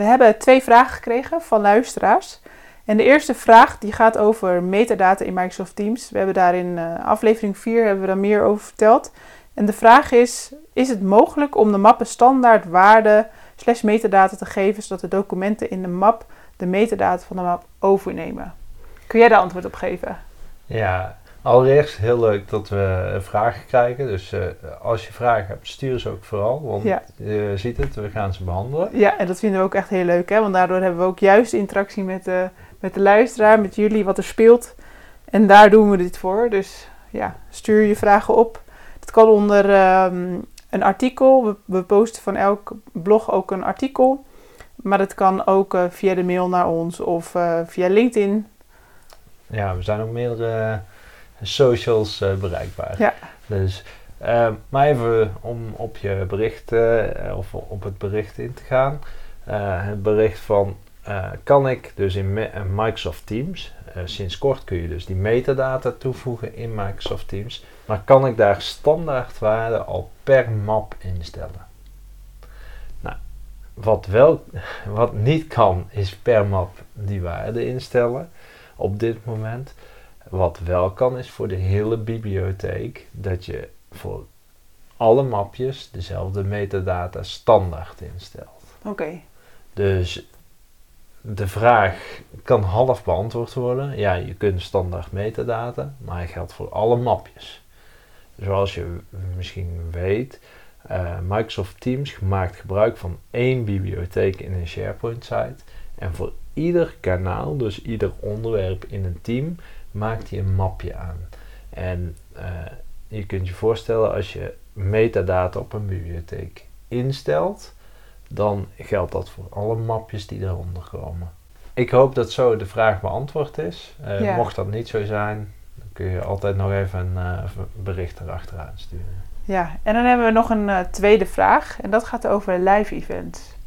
We hebben twee vragen gekregen van luisteraars. En de eerste vraag die gaat over metadata in Microsoft Teams. We hebben daar in uh, aflevering 4 hebben we daar meer over verteld. En de vraag is, is het mogelijk om de mappen standaard waarde slash metadata te geven, zodat de documenten in de map de metadata van de map overnemen? Kun jij daar antwoord op geven? Ja, allereerst heel leuk dat we vragen krijgen. Dus uh, als je vragen hebt, stuur ze ook vooral. Want Ja. je ziet het, we gaan ze behandelen. Ja, en dat vinden we ook echt heel leuk, hè? want daardoor hebben we ook juist interactie met de, met de luisteraar, met jullie, wat er speelt. En daar doen we dit voor. Dus ja, stuur je vragen op. Het kan onder ehm, een artikel. We, we posten van elk blog ook een artikel. Maar het kan ook eh, via de mail naar ons of eh, via LinkedIn. Ja, we zijn op meerdere socials eh, bereikbaar. Ja. Dus, eh, maar even om op je bericht, eh, of op het bericht in te gaan. Eh, het bericht van, kan ik dus in Microsoft Teams, sinds kort kun je dus die metadata toevoegen in Microsoft Teams, maar kan ik daar standaardwaarden al per map instellen? Nou, wat, wel, wat niet kan, is per map die waarde instellen op dit moment. Wat wel kan is voor de hele bibliotheek dat je voor alle mapjes dezelfde metadata standaard instelt. Oké, Dus de vraag kan half beantwoord worden. Ja, je kunt standaard metadata, maar hij geldt voor alle mapjes. Zoals je misschien weet, eh, Microsoft Teams maakt gebruik van één bibliotheek in een SharePoint site. En voor ieder kanaal, dus ieder onderwerp in een team, maakt hij een mapje aan. En eh, je kunt je voorstellen als je metadata op een bibliotheek instelt, dan geldt dat voor alle mapjes die eronder komen. Ik hoop dat zo de vraag beantwoord is. Eh, Ja. Mocht dat niet zo zijn, dan kun je altijd nog even een eh, bericht erachteraan sturen. ja. En dan hebben we nog een eh, tweede vraag. En dat gaat over live events.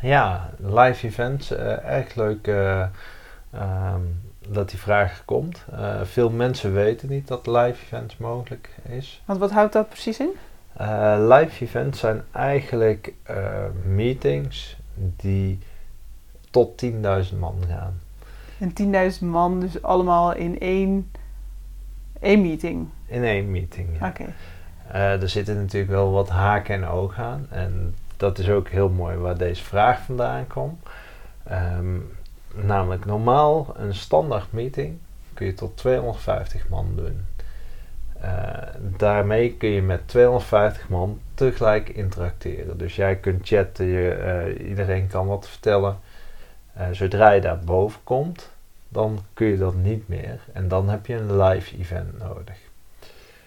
Ja, live events, eh, erg leuk eh, ehm, dat die vraag komt. Eh, veel mensen weten niet dat live events mogelijk is. Want wat houdt dat precies in? Eh, live events zijn eigenlijk eh, meetings die tot 10.000 man gaan. En 10.000 man, dus allemaal in één, één meeting. In één meeting. Ja. Oké. Er zitten natuurlijk wel wat haken en ogen aan. En dat is ook heel mooi waar deze vraag vandaan komt. Ehm, namelijk normaal een standaard meeting kun je tot 250 man doen. Eh, daarmee kun je met 250 man tegelijk interacteren. Dus jij kunt chatten, je, eh, iedereen kan wat vertellen. Eh, zodra je daar boven komt, dan kun je dat niet meer. En dan heb je een live event nodig.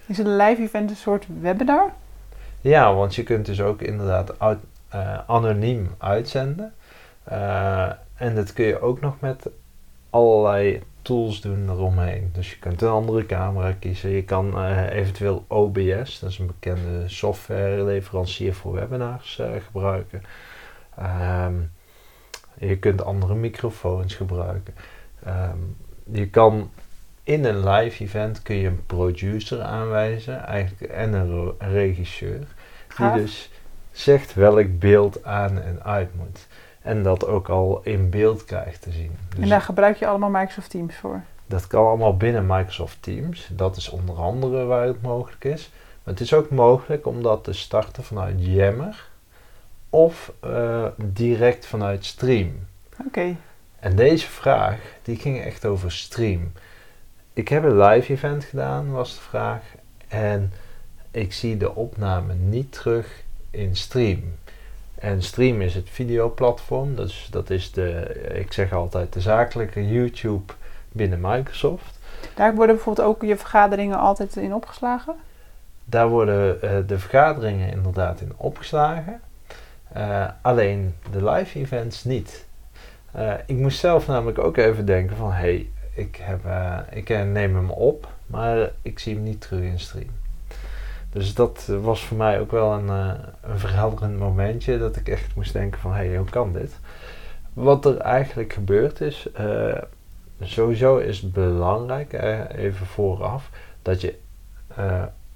Is een live event een soort webinar? Ja, want je kunt dus ook inderdaad uit- anoniem uitzenden. En dat kun je ook nog met allerlei tools doen eromheen. Dus je kunt een andere camera kiezen. Je kan eh, eventueel OBS, dat is een bekende softwareleverancier voor webinars, eh, gebruiken. Ehm, je kunt andere microfoons gebruiken. Ehm, je kan in een live event kun je een producer aanwijzen eigenlijk, en een regisseur. Die Gaaf. dus zegt welk beeld aan en uit moet. En dat ook al in beeld krijgt te zien. Dus En daar gebruik je allemaal Microsoft Teams voor. dat kan allemaal binnen Microsoft Teams. Dat is onder andere waar het mogelijk is. Maar het is ook mogelijk om dat te starten vanuit Yammer of eh, direct vanuit Stream. Oké. En deze vraag, die ging echt over Stream. Ik heb een live event gedaan, was de vraag. En ik zie de opname niet terug in Stream. En Stream is het videoplatform. Dus dat is de, ik zeg altijd, de zakelijke YouTube binnen Microsoft. Daar worden bijvoorbeeld ook je vergaderingen altijd in opgeslagen. Daar worden eh, de vergaderingen inderdaad in opgeslagen. Eh, alleen de live events niet. Uh, ik moest zelf namelijk ook even denken van... hé, hey, ik, heb, ik neem hem op, maar ik zie hem niet terug in stream. Dus dat was voor mij ook wel een, een verhelderend momentje... dat ik echt moest denken van... hé, hey, hoe kan dit? Wat er eigenlijk gebeurd is... sowieso is het belangrijk, even vooraf... dat je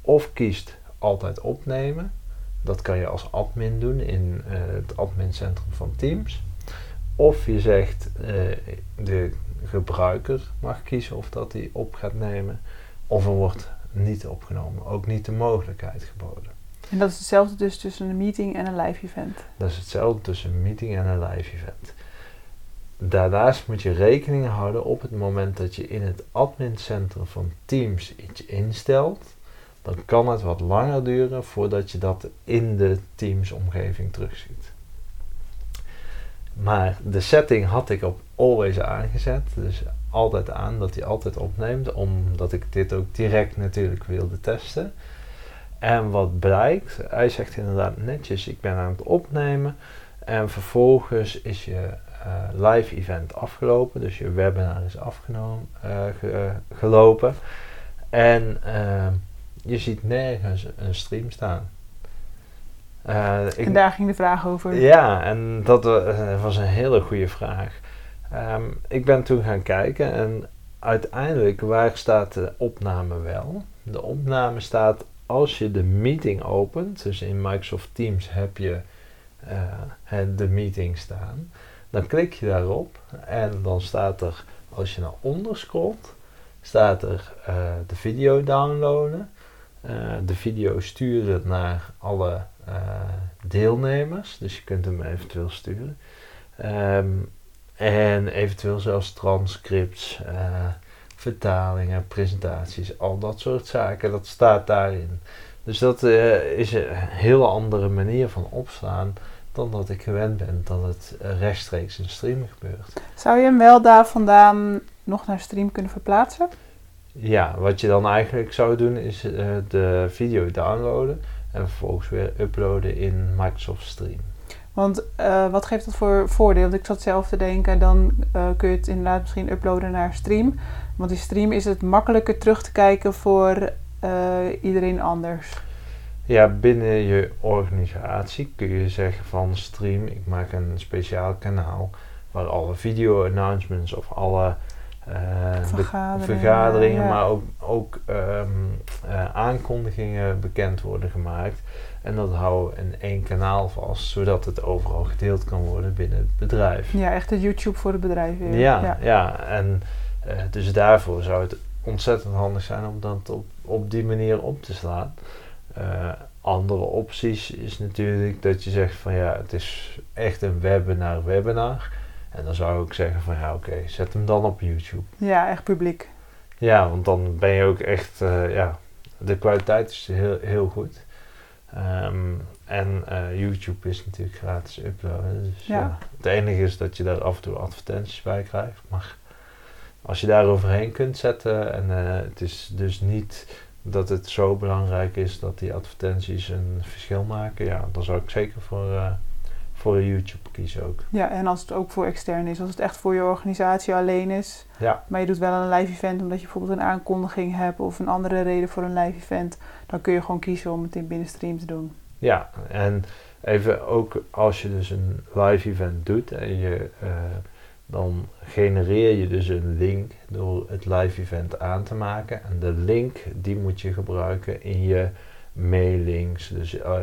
of kiest altijd opnemen. Dat kan je als admin doen in het admincentrum van Teams. Of je zegt de gebruiker mag kiezen of dat hij op gaat nemen. Of er wordt niet opgenomen. Ook niet de mogelijkheid geboden. En dat is hetzelfde dus tussen een meeting en een live event? Dat is hetzelfde tussen een meeting en een live event. Daarnaast moet je rekening houden op het moment dat je in het admincentrum van Teams iets instelt dan kan het wat langer duren voordat je dat in de Teams-omgeving terugziet. Maar de setting had ik op always aangezet. Dus altijd aan dat hij altijd opneemt. Omdat ik dit ook direct natuurlijk wilde testen. En wat blijkt, hij zegt inderdaad netjes: ik ben aan het opnemen. En vervolgens is je uh, live event afgelopen. Dus je webinar is afgenomen, uh, gelopen. En je ziet nergens een stream staan. Uh, ik, en daar ging de vraag over. Ja, en dat uh, was een hele goede vraag. Um, ik ben toen gaan kijken en uiteindelijk, waar staat de opname wel? De opname staat als je de meeting opent, dus in Microsoft Teams heb je uh, de meeting staan. Dan klik je daarop en dan staat er, als je naar onder scrolt, staat er de video downloaden. Eh, de video sturen naar alle uh, deelnemers. Dus je kunt hem eventueel sturen. Um, en eventueel zelfs transcripts, uh, vertalingen, presentaties, al dat soort zaken. Dat staat daarin. Dus dat is een hele andere manier van opslaan dan dat ik gewend ben dat het rechtstreeks in stream gebeurt. Zou je hem wel daar vandaan nog naar stream kunnen verplaatsen? Ja, wat je dan eigenlijk zou doen is uh, de video downloaden en vervolgens weer uploaden in Microsoft Stream. Want uh, wat geeft dat voor voordeel? Want ik zat zelf te denken, dan uh, kun je het inderdaad misschien uploaden naar Stream. Want in Stream is het makkelijker terug te kijken voor iedereen anders. Ja, binnen je organisatie kun je zeggen van Stream, ik maak een speciaal kanaal waar alle video announcements of alle uh, vergaderingen, vergaderingen maar ook, ook um, uh, aankondigingen bekend worden gemaakt. En dat houden in één kanaal vast, zodat het overal gedeeld kan worden binnen het bedrijf. Ja, echt het YouTube voor het bedrijf. Ja, ja, ja. en uh, dus daarvoor zou het ontzettend handig zijn om dat op, op die manier op te slaan. andere opties is natuurlijk dat je zegt van ja, het is echt een webinar webinar. En dan zou ik zeggen van ja, oké, zet hem dan op YouTube. Ja, echt publiek. Ja, want dan ben je ook echt, uh, ja, de kwaliteit is heel, heel goed. Um, en uh, YouTube is natuurlijk gratis uploaden. Dus ja. het enige is dat je daar af en toe advertenties bij krijgt. Maar als je daar overheen kunt zetten en uh, het is dus niet dat het zo belangrijk is dat die advertenties een verschil maken, ja, dan zou ik zeker voor voor YouTube kiezen ook. Ja, en als het ook voor extern is, als het echt voor je organisatie alleen is, ja. maar je doet wel een live event omdat je bijvoorbeeld een aankondiging hebt of een andere reden voor een live event, dan kun je gewoon kiezen om het in binnenstream te doen. Ja, en even ook als je dus een live event doet en je, uh, dan genereer je dus een link door het live event aan te maken en de link die moet je gebruiken in je mailings. Dus uh,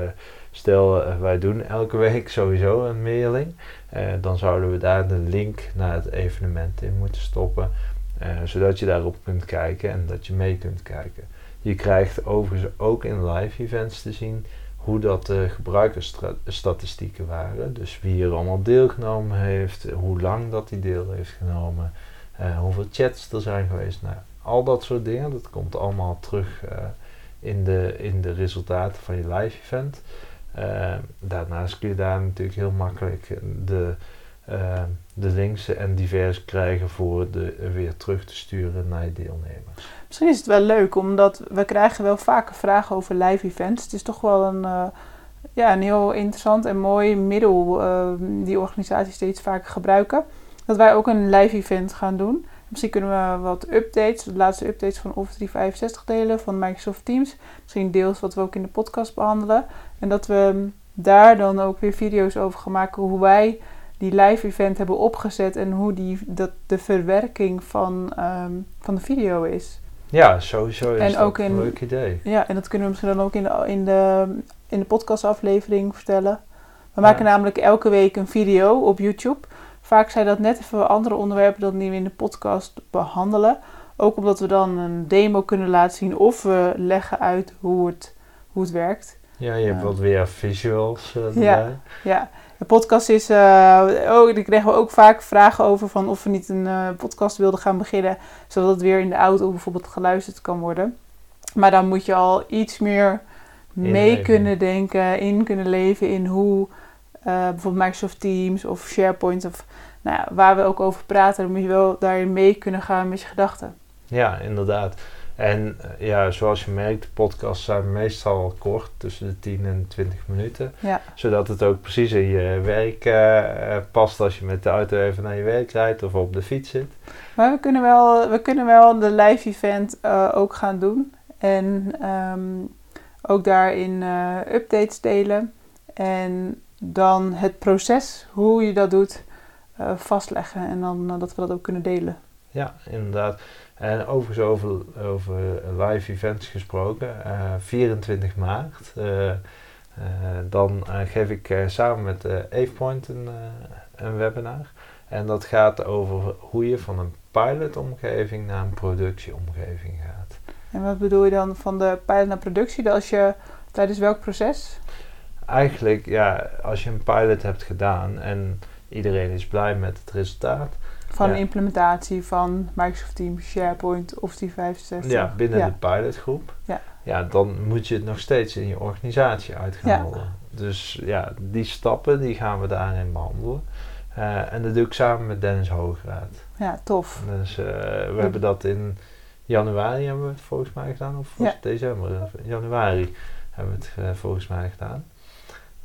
Stel, eh, wij doen elke week sowieso een mailing. Uh, dan zouden we daar de link naar het evenement in moeten stoppen. Zodat je daarop kunt kijken en dat je mee kunt kijken. Je krijgt overigens ook in live events te zien hoe dat de gebruikersstatistieken waren. Dus wie er allemaal deelgenomen heeft, hoe lang dat die deel heeft genomen, hoeveel chats er zijn geweest. Nou, al dat soort dingen, dat komt allemaal terug in, de, in de resultaten van je live event. Uh, daarnaast kun je daar natuurlijk heel makkelijk de, uh, de links en divers krijgen voor de weer terug te sturen naar je deelnemers. Misschien is het wel leuk, omdat we krijgen wel vaker vragen over live events. Het is toch wel een, uh, ja, een heel interessant en mooi middel die organisaties steeds vaker gebruiken. dat wij ook een live event gaan doen. Misschien kunnen we wat updates, de laatste updates van Office 365 delen van Microsoft Teams. Misschien deels wat we ook in de podcast behandelen. En dat we daar dan ook weer video's over gaan maken hoe wij die live event hebben opgezet en hoe die, dat de verwerking van, ehm, van de video is. Ja, sowieso is En dat ook in- een leuk idee. Ja, en dat kunnen we misschien dan ook in de, in de, in de podcastaflevering vertellen. We maken namelijk elke week een video op YouTube. Vaak zijn dat net even andere onderwerpen dan die we in de podcast behandelen. Ook omdat we dan een demo kunnen laten zien of we leggen uit hoe het, hoe het werkt. Ja, je hebt wat weer visuals eh. Ja. Ja, de podcast is. eh oh, daar kregen we ook vaak vragen over van of we niet een eh, podcast wilden gaan beginnen. Zodat het weer in de auto bijvoorbeeld geluisterd kan worden. Maar dan moet je al iets meer mee Inleven. kunnen denken, in kunnen leven in hoe bijvoorbeeld Microsoft Teams of SharePoint of nou ja, waar we ook over praten. Dan moet je wel daarin mee kunnen gaan met je gedachten. Ja, inderdaad. En eh, ja, zoals je merkt, podcasts zijn meestal kort, tussen de 10 en 20 minuten. Ja, Zodat het ook precies in je werk eh, eh, past als je met de auto even naar je werk rijdt of op de fiets zit. maar we kunnen wel, we kunnen wel de live event eh, ook gaan doen. En ehm, ook daarin eh, updates delen. En dan het proces, hoe je dat doet, eh, vastleggen. En dan eh, dat we dat ook kunnen delen. Ja, inderdaad. En overigens over, over live events gesproken, eh, 24 maart, eh, eh, dan geef ik samen met AvePoint een, een webinar. En dat gaat over hoe je van een pilotomgeving naar een productieomgeving gaat. En wat bedoel je dan van de pilot naar productie? Dat als je tijdens welk proces? Eigenlijk, ja, als je een pilot hebt gedaan en iedereen is blij met het resultaat, Van Ja. de implementatie van Microsoft Teams, SharePoint, Office 365. ja, binnen Ja. de pilotgroep, Ja. ja, dan moet je het nog steeds in je organisatie uit gaan Ja. rollen. Dus ja, die stappen die gaan we daarin behandelen. Eh, en dat doe ik samen met Dennis Hoograad. Ja, tof. Dus we hebben dat in januari hebben we het volgens mij gedaan, of Ja. december? Januari hebben we het eh, volgens mij gedaan.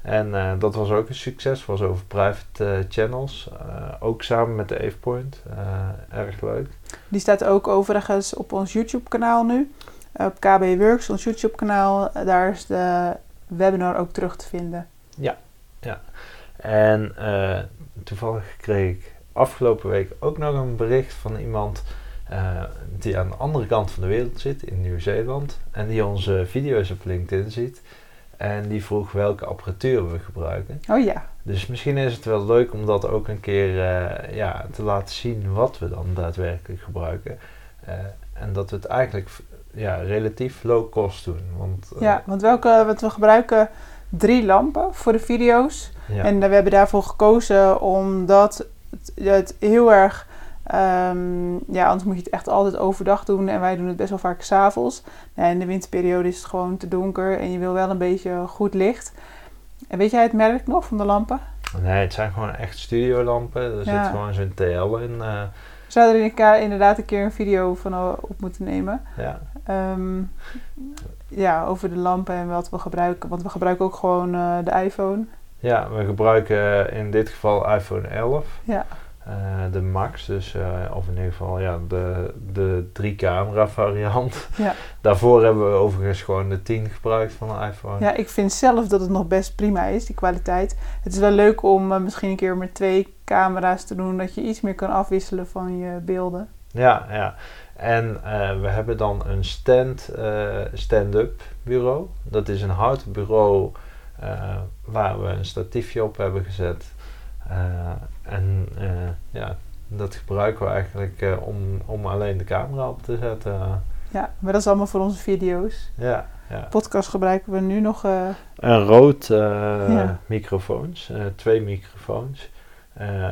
En eh, dat was ook een succes, was over private eh, channels, eh, ook samen met de AvePoint. Erg leuk. Die staat ook overigens op ons YouTube kanaal nu. Op KB Works, ons YouTube kanaal. Daar is de webinar ook terug te vinden. En eh, toevallig kreeg ik afgelopen week ook nog een bericht van iemand die aan de andere kant van de wereld zit, in Nieuw-Zeeland. En die onze video's op LinkedIn ziet. En die vroeg welke apparatuur we gebruiken. Oh ja, Dus misschien is het wel leuk om dat ook een keer eh, ja, te laten zien wat we dan daadwerkelijk gebruiken. Eh, en dat we het eigenlijk ja, relatief low cost doen. Want, eh, ja want, welke, want we gebruiken drie lampen voor de video's. ja. En we hebben daarvoor gekozen omdat het, het heel erg... ehm, ja, anders moet je het echt altijd overdag doen. En wij doen het best wel vaak s'avonds. Ja, in de winterperiode is het gewoon te donker. En je wil wel een beetje goed licht. En weet jij het merk nog van de lampen? Nee, het zijn gewoon echt studiolampen. Er Ja. zit gewoon zo'n TL in. eh, We zouden er inderdaad een keer een video van op moeten nemen. ja. Ehm, ja, over de lampen en wat we gebruiken. Want we gebruiken ook gewoon eh, de iPhone. ja, we gebruiken in dit geval iPhone 11. Ja. Eh, de Max, dus, eh, of in ieder geval ja, de, de drie camera variant. Ja. Daarvoor hebben we overigens gewoon de 10 gebruikt van de iPhone. ja, ik vind zelf dat het nog best prima is, die kwaliteit. Het is wel leuk om eh, misschien een keer met twee camera's te doen. Dat je iets meer kan afwisselen van je beelden. Ja, ja. En we hebben dan een stand, stand-up bureau. Dat is een houten bureau waar we een statiefje op hebben gezet. Eh, en eh, ja, dat gebruiken we eigenlijk eh, om, om alleen de camera op te zetten. Ja, maar dat is allemaal voor onze video's. ja, ja. Podcast gebruiken we nu nog. Een rood Ja. microfoons, twee microfoons.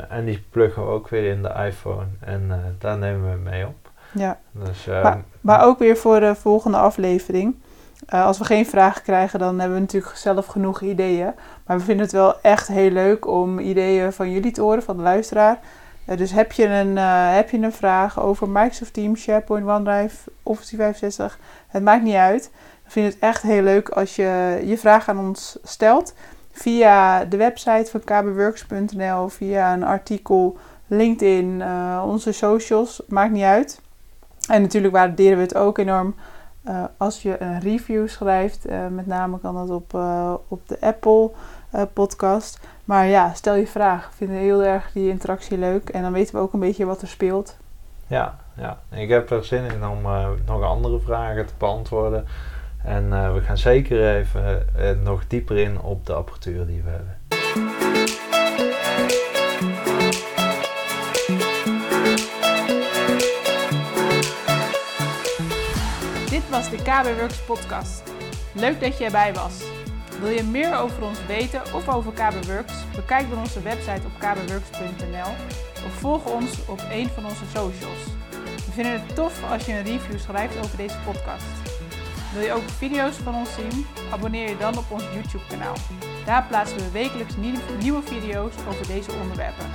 En die pluggen we ook weer in de iPhone en daar nemen we mee op. ja. Dus, eh, Maar- Maar ook weer voor de volgende aflevering. Eh, als we geen vragen krijgen, dan hebben we natuurlijk zelf genoeg ideeën. Maar we vinden het wel echt heel leuk om ideeën van jullie te horen, van de luisteraar. Eh, dus heb je, een, eh, heb je een vraag over Microsoft Teams, SharePoint, OneDrive, Office 365? Het maakt niet uit. We vinden het echt heel leuk als je je vraag aan ons stelt. Via de website van kbworks.nl, via een artikel LinkedIn, onze socials, maakt niet uit. En natuurlijk waarderen we het ook enorm uh, als je een review schrijft. Uh, met name kan dat op, op de Apple podcast. Maar ja, stel je vraag. Ik vind heel erg die interactie leuk. En dan weten we ook een beetje wat er speelt. Ja, ja. ik heb er zin in om nog andere vragen te beantwoorden. En we gaan zeker even nog dieper in op de apparatuur die we hebben. De KB Works podcast. Leuk dat je erbij was. Wil je meer over ons weten of over KB Works? Bekijk dan onze website op kbworks.nl of volg ons op een van onze socials. We vinden het tof als je een review schrijft over deze podcast. Wil je ook video's van ons zien? Abonneer je dan op ons YouTube kanaal. Daar plaatsen we wekelijks nieuwe video's over deze onderwerpen.